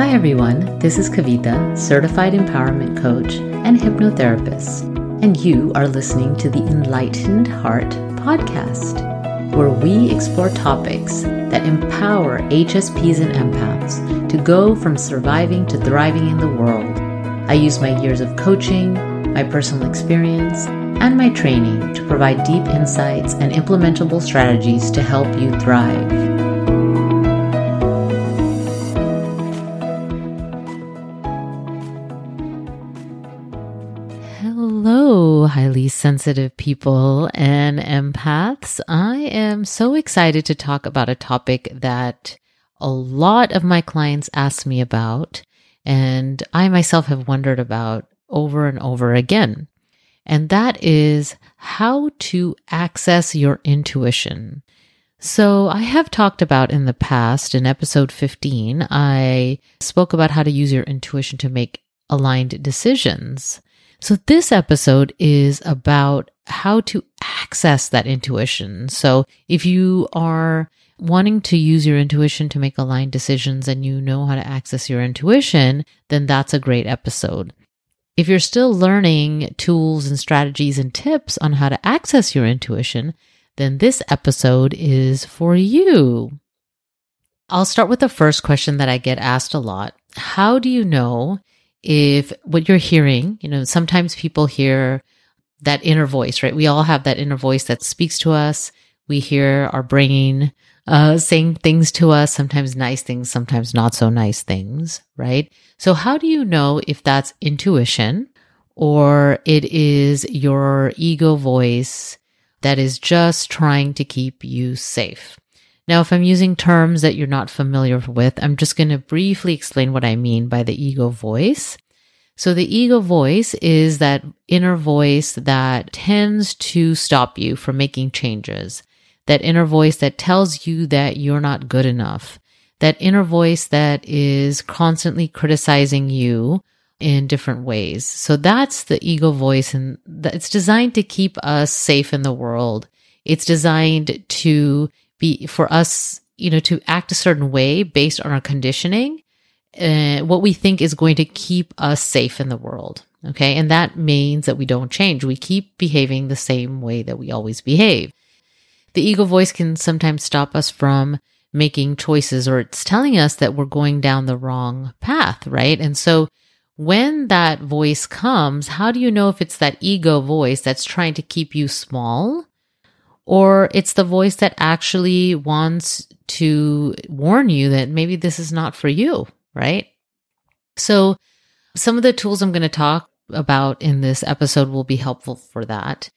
Hi, everyone. This is Kavita, certified empowerment coach and hypnotherapist, and you are listening to the Enlightened Heart podcast, where we explore topics that empower HSPs and empaths to go from surviving to thriving in the world. I use my years of coaching, my personal experience, and my training to provide deep insights and implementable strategies to help you thrive. Sensitive people and empaths. I am so excited to talk about a topic that a lot of my clients ask me about, and I myself have wondered about over and over again. And that is how to access your intuition. So, I have talked about in the past, in episode 15, I spoke about how to use your intuition to make aligned decisions. So this episode is about how to access that intuition. So if you are wanting to use your intuition to make aligned decisions and you know how to access your intuition, then that's a great episode. If you're still learning tools and strategies and tips on how to access your intuition, then this episode is for you. I'll start with the first question that I get asked a lot. How do you know if what you're hearing, you know, sometimes people hear that inner voice, right? We all have that inner voice that speaks to us. We hear our brain uh, saying things to us, sometimes nice things, sometimes not so nice things, right? So, how do you know if that's intuition or it is your ego voice that is just trying to keep you safe? Now, if I'm using terms that you're not familiar with, I'm just going to briefly explain what I mean by the ego voice. So the ego voice is that inner voice that tends to stop you from making changes. That inner voice that tells you that you're not good enough. That inner voice that is constantly criticizing you in different ways. So that's the ego voice and it's designed to keep us safe in the world. It's designed to be for us, you know, to act a certain way based on our conditioning, uh, what we think is going to keep us safe in the world. Okay. And that means that we don't change. We keep behaving the same way that we always behave. The ego voice can sometimes stop us from making choices or it's telling us that we're going down the wrong path, right? And so when that voice comes, how do you know if it's that ego voice that's trying to keep you small or it's the voice that actually wants to warn you that maybe this is not for you, right? So, some of the tools I'm going to talk about in this episode will be helpful for that.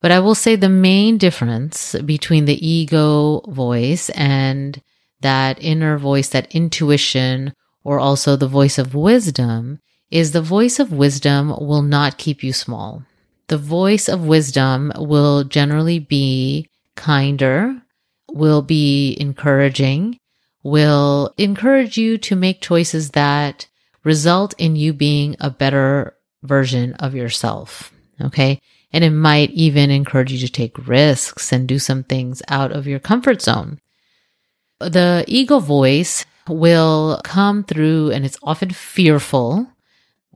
But I will say the main difference between the ego voice and that inner voice, that intuition, or also the voice of wisdom is the voice of wisdom will not keep you small the voice of wisdom will generally be kinder, will be encouraging, will encourage you to make choices that result in you being a better version of yourself. Okay. And it might even encourage you to take risks and do some things out of your comfort zone. The ego voice will come through and it's often fearful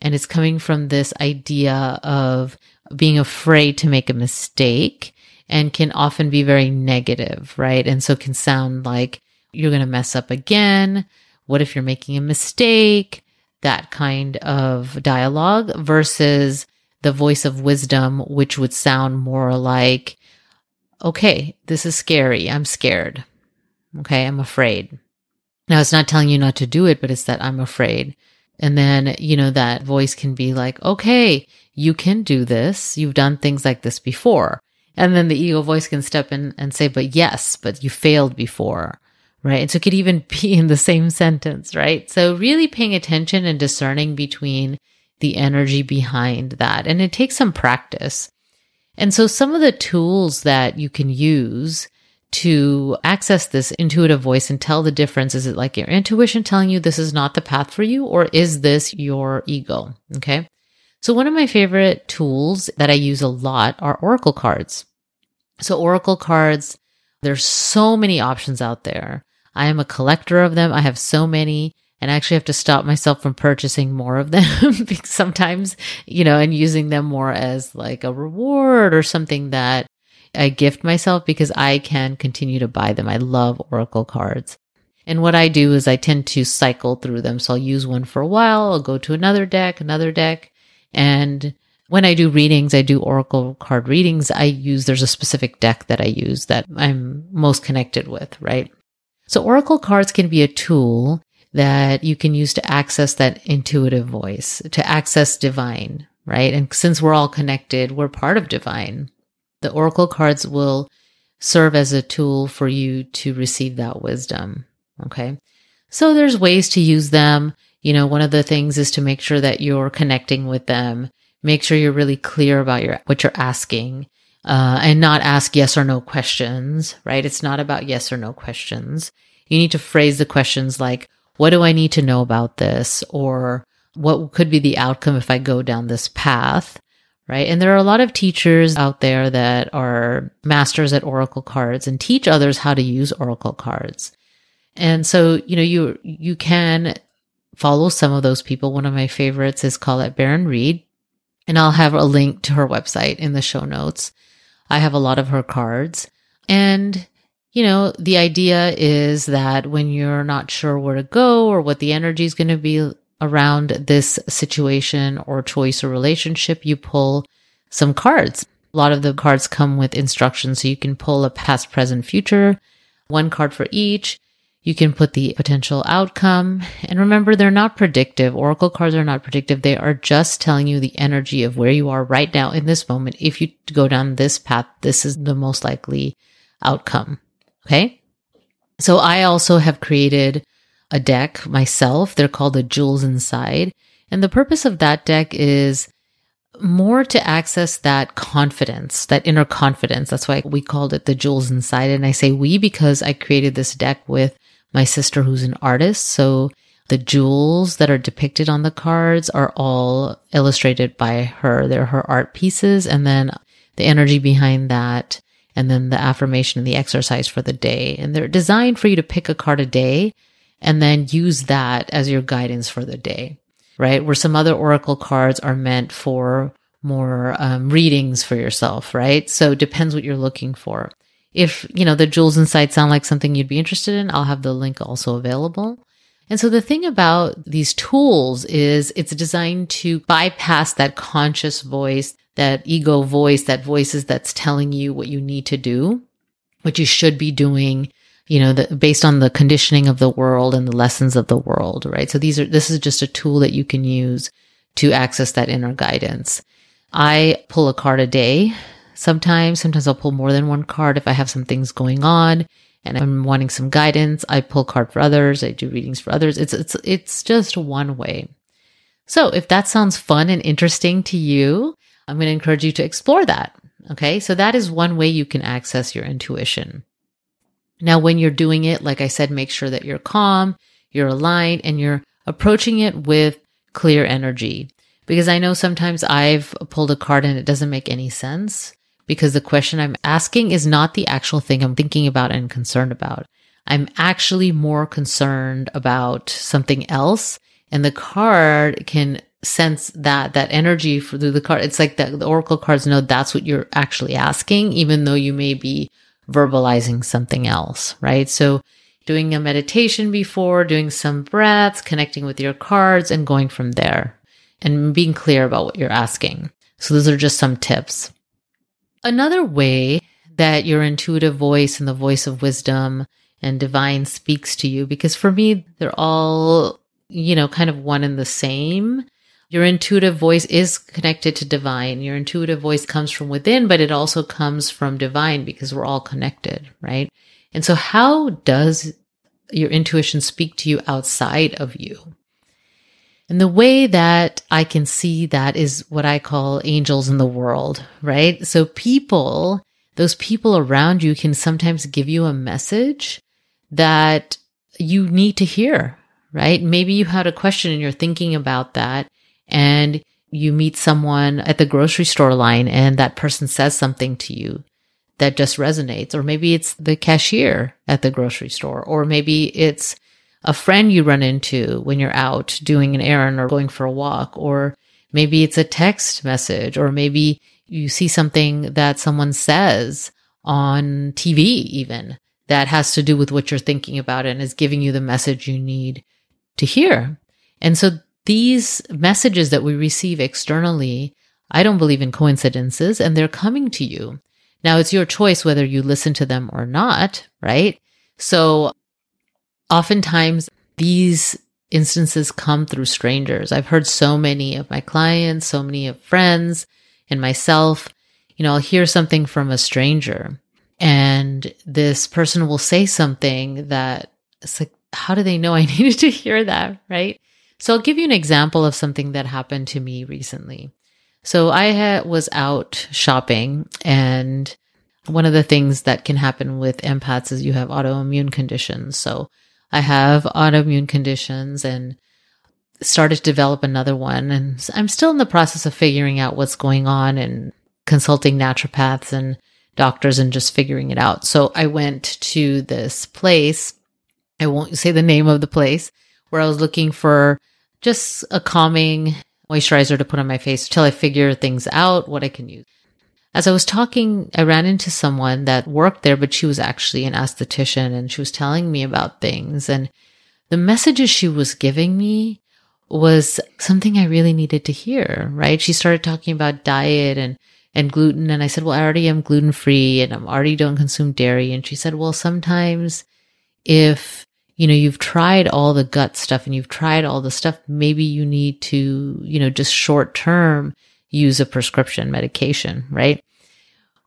and it's coming from this idea of being afraid to make a mistake and can often be very negative, right? And so can sound like you're going to mess up again. What if you're making a mistake? That kind of dialogue versus the voice of wisdom, which would sound more like, okay, this is scary. I'm scared. Okay. I'm afraid. Now it's not telling you not to do it, but it's that I'm afraid. And then, you know, that voice can be like, okay, you can do this. You've done things like this before. And then the ego voice can step in and say, but yes, but you failed before. Right. And so it could even be in the same sentence. Right. So really paying attention and discerning between the energy behind that. And it takes some practice. And so some of the tools that you can use to access this intuitive voice and tell the difference. Is it like your intuition telling you this is not the path for you, or is this your ego? Okay. So one of my favorite tools that I use a lot are Oracle cards. So Oracle cards, there's so many options out there. I am a collector of them. I have so many and I actually have to stop myself from purchasing more of them sometimes, you know, and using them more as like a reward or something that I gift myself because I can continue to buy them. I love Oracle cards. And what I do is I tend to cycle through them. So I'll use one for a while. I'll go to another deck, another deck. And when I do readings, I do Oracle card readings. I use, there's a specific deck that I use that I'm most connected with, right? So Oracle cards can be a tool that you can use to access that intuitive voice, to access divine, right? And since we're all connected, we're part of divine. The Oracle cards will serve as a tool for you to receive that wisdom. Okay. So there's ways to use them. You know, one of the things is to make sure that you're connecting with them. Make sure you're really clear about your, what you're asking. Uh, and not ask yes or no questions, right? It's not about yes or no questions. You need to phrase the questions like, what do I need to know about this? Or what could be the outcome if I go down this path? Right. And there are a lot of teachers out there that are masters at Oracle cards and teach others how to use Oracle cards. And so, you know, you, you can follow some of those people. One of my favorites is Colette Baron Reid, and I'll have a link to her website in the show notes. I have a lot of her cards and you know, the idea is that when you're not sure where to go or what the energy is going to be around this situation or choice or relationship, you pull some cards. A lot of the cards come with instructions. So you can pull a past, present, future, one card for each. You can put the potential outcome. And remember, they're not predictive. Oracle cards are not predictive. They are just telling you the energy of where you are right now in this moment. If you go down this path, this is the most likely outcome. Okay. So I also have created a deck myself. They're called the Jewels Inside. And the purpose of that deck is more to access that confidence, that inner confidence. That's why we called it the Jewels Inside. And I say we because I created this deck with my sister who's an artist. So the jewels that are depicted on the cards are all illustrated by her. They're her art pieces. And then the energy behind that and then the affirmation and the exercise for the day. And they're designed for you to pick a card a day and then use that as your guidance for the day, right? Where some other oracle cards are meant for more um, readings for yourself, right? So it depends what you're looking for. If, you know, the jewels inside sound like something you'd be interested in, I'll have the link also available. And so the thing about these tools is it's designed to bypass that conscious voice that ego voice, that voices that's telling you what you need to do, what you should be doing, you know, the, based on the conditioning of the world and the lessons of the world, right? So these are, this is just a tool that you can use to access that inner guidance. I pull a card a day. Sometimes, sometimes I'll pull more than one card if I have some things going on and I'm wanting some guidance. I pull card for others. I do readings for others. It's, it's, it's just one way. So if that sounds fun and interesting to you, I'm going to encourage you to explore that. Okay. So that is one way you can access your intuition. Now, when you're doing it, like I said, make sure that you're calm, you're aligned, and you're approaching it with clear energy. Because I know sometimes I've pulled a card and it doesn't make any sense because the question I'm asking is not the actual thing I'm thinking about and concerned about. I'm actually more concerned about something else. And the card can sense that that energy through the card. It's like the, the oracle cards know that's what you're actually asking, even though you may be verbalizing something else, right? So doing a meditation before, doing some breaths, connecting with your cards and going from there and being clear about what you're asking. So those are just some tips. Another way that your intuitive voice and the voice of wisdom and divine speaks to you, because for me, they're all, you know, kind of one and the same your intuitive voice is connected to divine. Your intuitive voice comes from within, but it also comes from divine because we're all connected, right? And so how does your intuition speak to you outside of you? And the way that I can see that is what I call angels in the world, right? So people, those people around you can sometimes give you a message that you need to hear, right? Maybe you had a question and you're thinking about that and you meet someone at the grocery store line and that person says something to you that just resonates. Or maybe it's the cashier at the grocery store, or maybe it's a friend you run into when you're out doing an errand or going for a walk, or maybe it's a text message, or maybe you see something that someone says on TV, even that has to do with what you're thinking about and is giving you the message you need to hear. And so these messages that we receive externally, I don't believe in coincidences and they're coming to you. Now it's your choice whether you listen to them or not, right? So oftentimes these instances come through strangers. I've heard so many of my clients, so many of friends and myself, you know, I'll hear something from a stranger and this person will say something that it's like, how do they know I needed to hear that? Right. So I'll give you an example of something that happened to me recently. So I had, was out shopping and one of the things that can happen with empaths is you have autoimmune conditions. So I have autoimmune conditions and started to develop another one. And I'm still in the process of figuring out what's going on and consulting naturopaths and doctors and just figuring it out. So I went to this place. I won't say the name of the place where I was looking for just a calming moisturizer to put on my face until I figure things out, what I can use. As I was talking, I ran into someone that worked there, but she was actually an esthetician and she was telling me about things. And the messages she was giving me was something I really needed to hear, right? She started talking about diet and and gluten. And I said, well, I already am gluten free and I'm already don't consume dairy. And she said, well, sometimes if, you know, you've tried all the gut stuff and you've tried all the stuff, maybe you need to, you know, just short term use a prescription medication, right?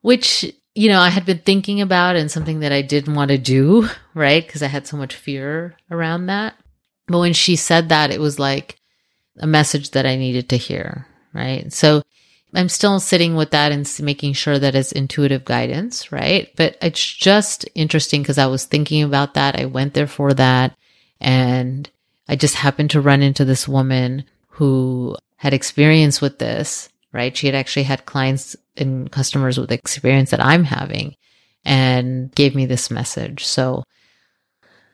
Which, you know, I had been thinking about and something that I didn't want to do, right? Because I had so much fear around that. But when she said that, it was like a message that I needed to hear, right? So I'm still sitting with that and making sure that it's intuitive guidance, right? But it's just interesting because I was thinking about that. I went there for that. And I just happened to run into this woman who had experience with this, right? She had actually had clients and customers with experience that I'm having and gave me this message. So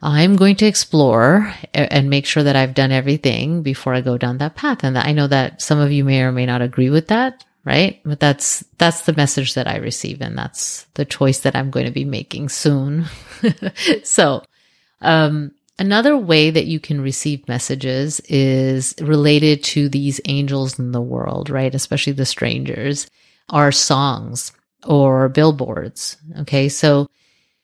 I'm going to explore and make sure that I've done everything before I go down that path. And I know that some of you may or may not agree with that right? But that's that's the message that I receive and that's the choice that I'm going to be making soon. so, um another way that you can receive messages is related to these angels in the world, right? Especially the strangers are songs or billboards. Okay? So,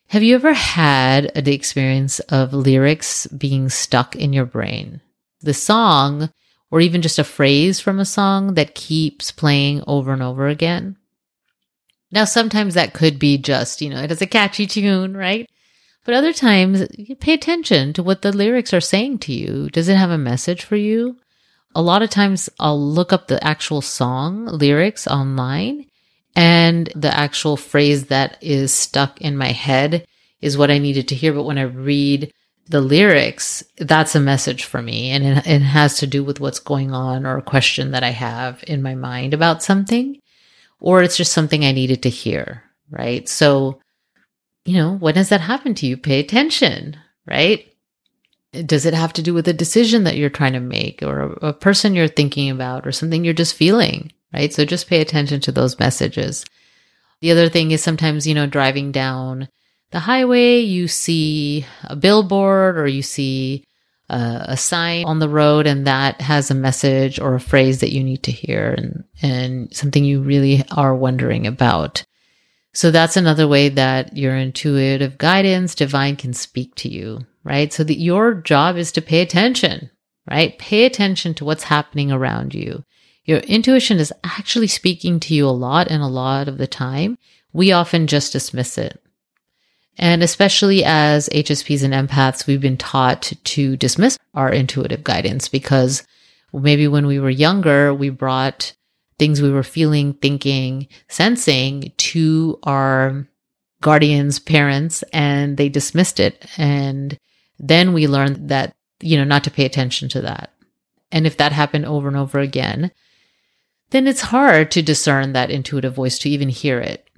have you ever had the experience of lyrics being stuck in your brain? The song or even just a phrase from a song that keeps playing over and over again. Now, sometimes that could be just, you know, it is a catchy tune, right? But other times, pay attention to what the lyrics are saying to you. Does it have a message for you? A lot of times I'll look up the actual song lyrics online and the actual phrase that is stuck in my head is what I needed to hear. But when I read the lyrics, that's a message for me. And it, it, has to do with what's going on or a question that I have in my mind about something, or it's just something I needed to hear. Right. So, you know, when does that happen to you? Pay attention. Right. Does it have to do with a decision that you're trying to make or a, a person you're thinking about or something you're just feeling? Right. So just pay attention to those messages. The other thing is sometimes, you know, driving down the highway, you see a billboard or you see a, a sign on the road and that has a message or a phrase that you need to hear and, and something you really are wondering about. So that's another way that your intuitive guidance, divine can speak to you, right? So that your job is to pay attention, right? Pay attention to what's happening around you. Your intuition is actually speaking to you a lot and a lot of the time. We often just dismiss it. And especially as HSPs and empaths, we've been taught to dismiss our intuitive guidance because maybe when we were younger, we brought things we were feeling, thinking, sensing to our guardians, parents, and they dismissed it. And then we learned that, you know, not to pay attention to that. And if that happened over and over again, then it's hard to discern that intuitive voice to even hear it.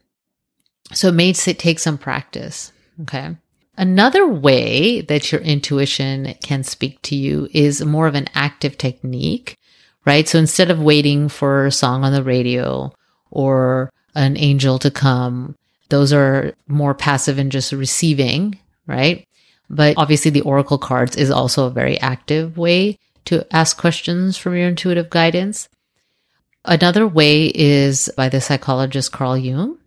So it may take some practice. Okay. Another way that your intuition can speak to you is more of an active technique, right? So instead of waiting for a song on the radio or an angel to come, those are more passive and just receiving, right? But obviously the oracle cards is also a very active way to ask questions from your intuitive guidance. Another way is by the psychologist Carl Jung.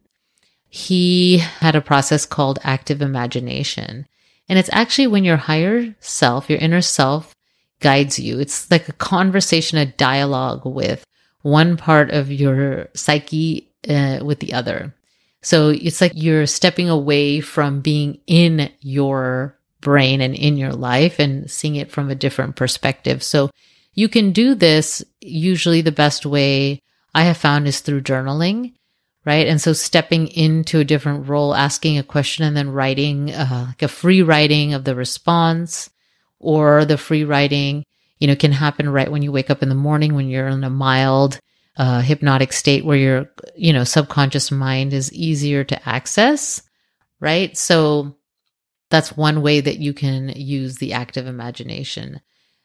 He had a process called active imagination. And it's actually when your higher self, your inner self guides you. It's like a conversation, a dialogue with one part of your psyche uh, with the other. So it's like you're stepping away from being in your brain and in your life and seeing it from a different perspective. So you can do this. Usually the best way I have found is through journaling, right? And so stepping into a different role, asking a question and then writing uh, like a free writing of the response or the free writing, you know, can happen right when you wake up in the morning when you're in a mild uh, hypnotic state where your, you know, subconscious mind is easier to access, right? So that's one way that you can use the active imagination.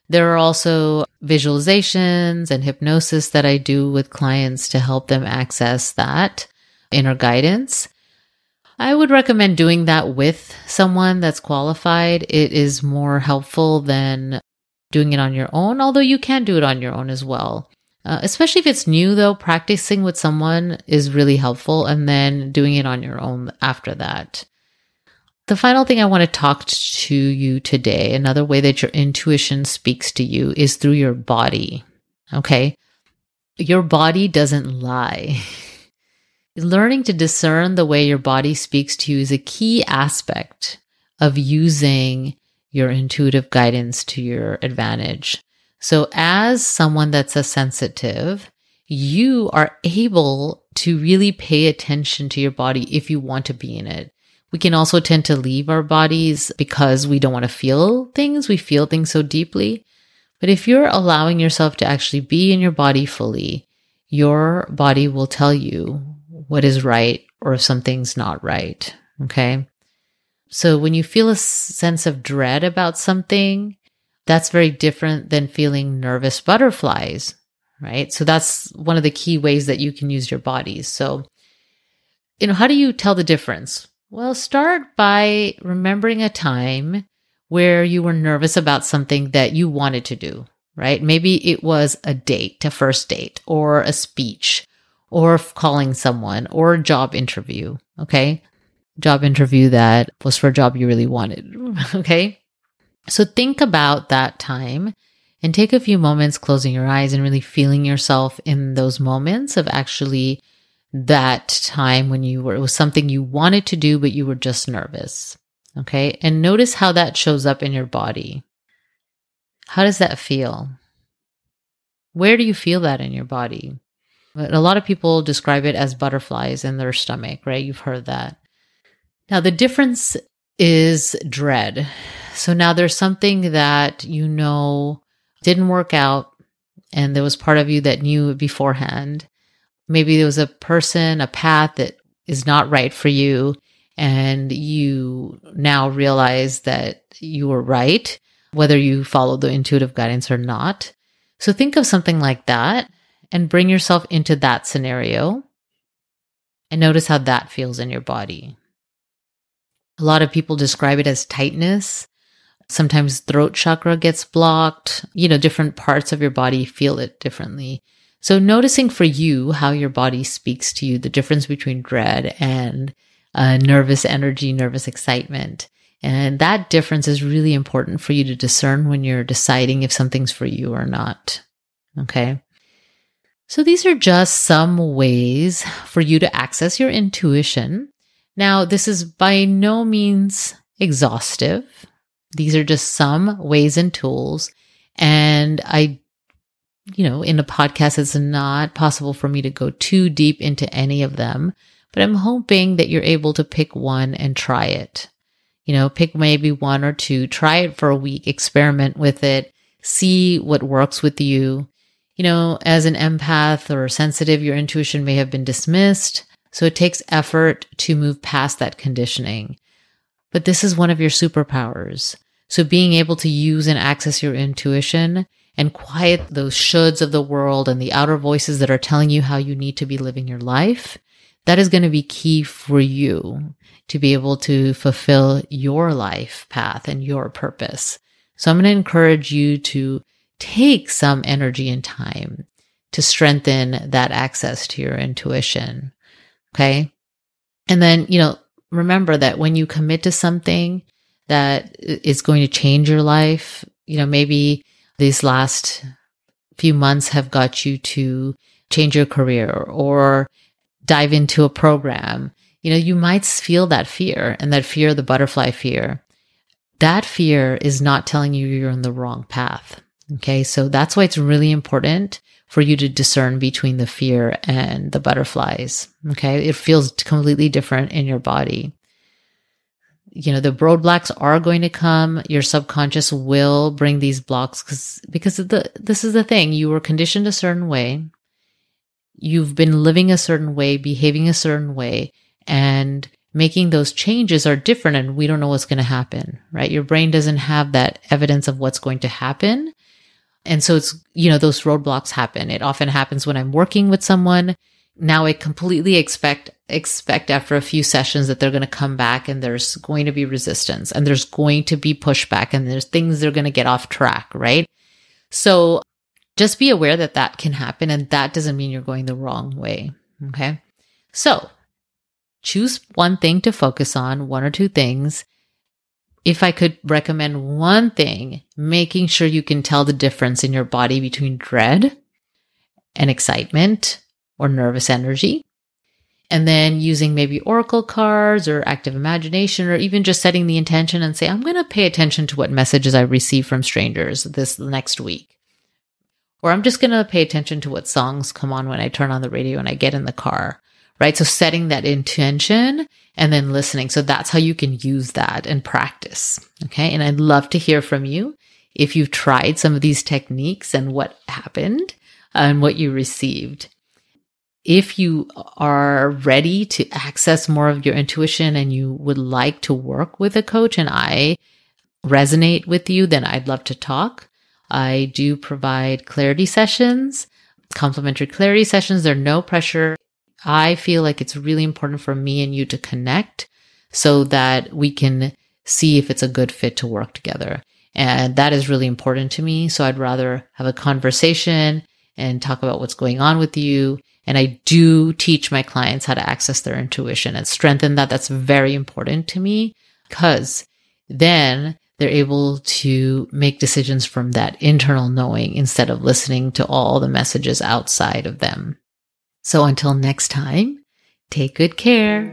There are also visualizations and hypnosis that I do with clients to help them access that inner guidance. I would recommend doing that with someone that's qualified. It is more helpful than doing it on your own, although you can do it on your own as well. Uh, especially if it's new, though, practicing with someone is really helpful and then doing it on your own after that. The final thing I want to talk to you today, another way that your intuition speaks to you is through your body. Okay. Your body doesn't lie. Learning to discern the way your body speaks to you is a key aspect of using your intuitive guidance to your advantage. So as someone that's a sensitive, you are able to really pay attention to your body if you want to be in it. We can also tend to leave our bodies because we don't want to feel things. We feel things so deeply. But if you're allowing yourself to actually be in your body fully, your body will tell you what is right or if something's not right. Okay. So when you feel a sense of dread about something, that's very different than feeling nervous butterflies, right? So that's one of the key ways that you can use your bodies. So, you know, how do you tell the difference? Well, start by remembering a time where you were nervous about something that you wanted to do, right? Maybe it was a date, a first date, or a speech, or calling someone, or a job interview. Okay. Job interview that was for a job you really wanted. Okay. So think about that time and take a few moments closing your eyes and really feeling yourself in those moments of actually that time when you were, it was something you wanted to do, but you were just nervous. Okay. And notice how that shows up in your body. How does that feel? Where do you feel that in your body? A lot of people describe it as butterflies in their stomach, right? You've heard that. Now, the difference is dread. So now there's something that you know didn't work out, and there was part of you that knew beforehand. Maybe there was a person, a path that is not right for you. And you now realize that you were right, whether you followed the intuitive guidance or not. So think of something like that and bring yourself into that scenario and notice how that feels in your body. A lot of people describe it as tightness. Sometimes throat chakra gets blocked. You know, different parts of your body feel it differently. So noticing for you how your body speaks to you, the difference between dread and uh, nervous energy, nervous excitement. And that difference is really important for you to discern when you're deciding if something's for you or not. Okay. So these are just some ways for you to access your intuition. Now, this is by no means exhaustive. These are just some ways and tools. And I you know, in a podcast, it's not possible for me to go too deep into any of them, but I'm hoping that you're able to pick one and try it. You know, pick maybe one or two, try it for a week, experiment with it, see what works with you. You know, as an empath or sensitive, your intuition may have been dismissed. So it takes effort to move past that conditioning. but this is one of your superpowers. So being able to use and access your intuition and quiet those shoulds of the world and the outer voices that are telling you how you need to be living your life, that is going to be key for you to be able to fulfill your life path and your purpose. So I'm going to encourage you to take some energy and time to strengthen that access to your intuition. Okay. And then, you know, remember that when you commit to something that is going to change your life, you know, maybe these last few months have got you to change your career or dive into a program, you know, you might feel that fear and that fear, the butterfly fear. That fear is not telling you you're on the wrong path. Okay. So that's why it's really important for you to discern between the fear and the butterflies. Okay. It feels completely different in your body. You know, the roadblocks are going to come. Your subconscious will bring these blocks because, because the, this is the thing. You were conditioned a certain way. You've been living a certain way, behaving a certain way, and making those changes are different and we don't know what's going to happen, right? Your brain doesn't have that evidence of what's going to happen. And so it's, you know, those roadblocks happen. It often happens when I'm working with someone. Now I completely expect, expect after a few sessions that they're going to come back and there's going to be resistance and there's going to be pushback and there's things they're going to get off track, right? So just be aware that that can happen and that doesn't mean you're going the wrong way. Okay. So choose one thing to focus on, one or two things, if I could recommend one thing, making sure you can tell the difference in your body between dread and excitement or nervous energy. And then using maybe oracle cards or active imagination, or even just setting the intention and say, I'm going to pay attention to what messages I receive from strangers this next week. Or I'm just going to pay attention to what songs come on when I turn on the radio and I get in the car right? So setting that intention and then listening. So that's how you can use that and practice. Okay. And I'd love to hear from you if you've tried some of these techniques and what happened and what you received. If you are ready to access more of your intuition and you would like to work with a coach and I resonate with you, then I'd love to talk. I do provide clarity sessions, complimentary clarity sessions. They're no pressure. I feel like it's really important for me and you to connect so that we can see if it's a good fit to work together. And that is really important to me. So I'd rather have a conversation and talk about what's going on with you. And I do teach my clients how to access their intuition and strengthen that. That's very important to me because then they're able to make decisions from that internal knowing instead of listening to all the messages outside of them. So until next time, take good care.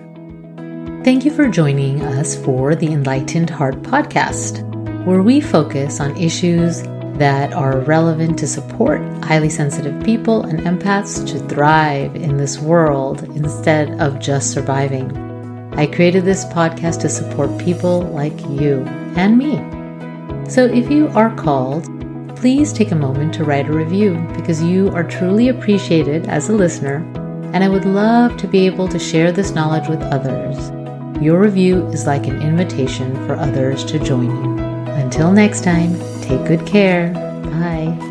Thank you for joining us for the Enlightened Heart podcast, where we focus on issues that are relevant to support highly sensitive people and empaths to thrive in this world instead of just surviving. I created this podcast to support people like you and me. So if you are called please take a moment to write a review because you are truly appreciated as a listener, and I would love to be able to share this knowledge with others. Your review is like an invitation for others to join you. Until next time, take good care. Bye.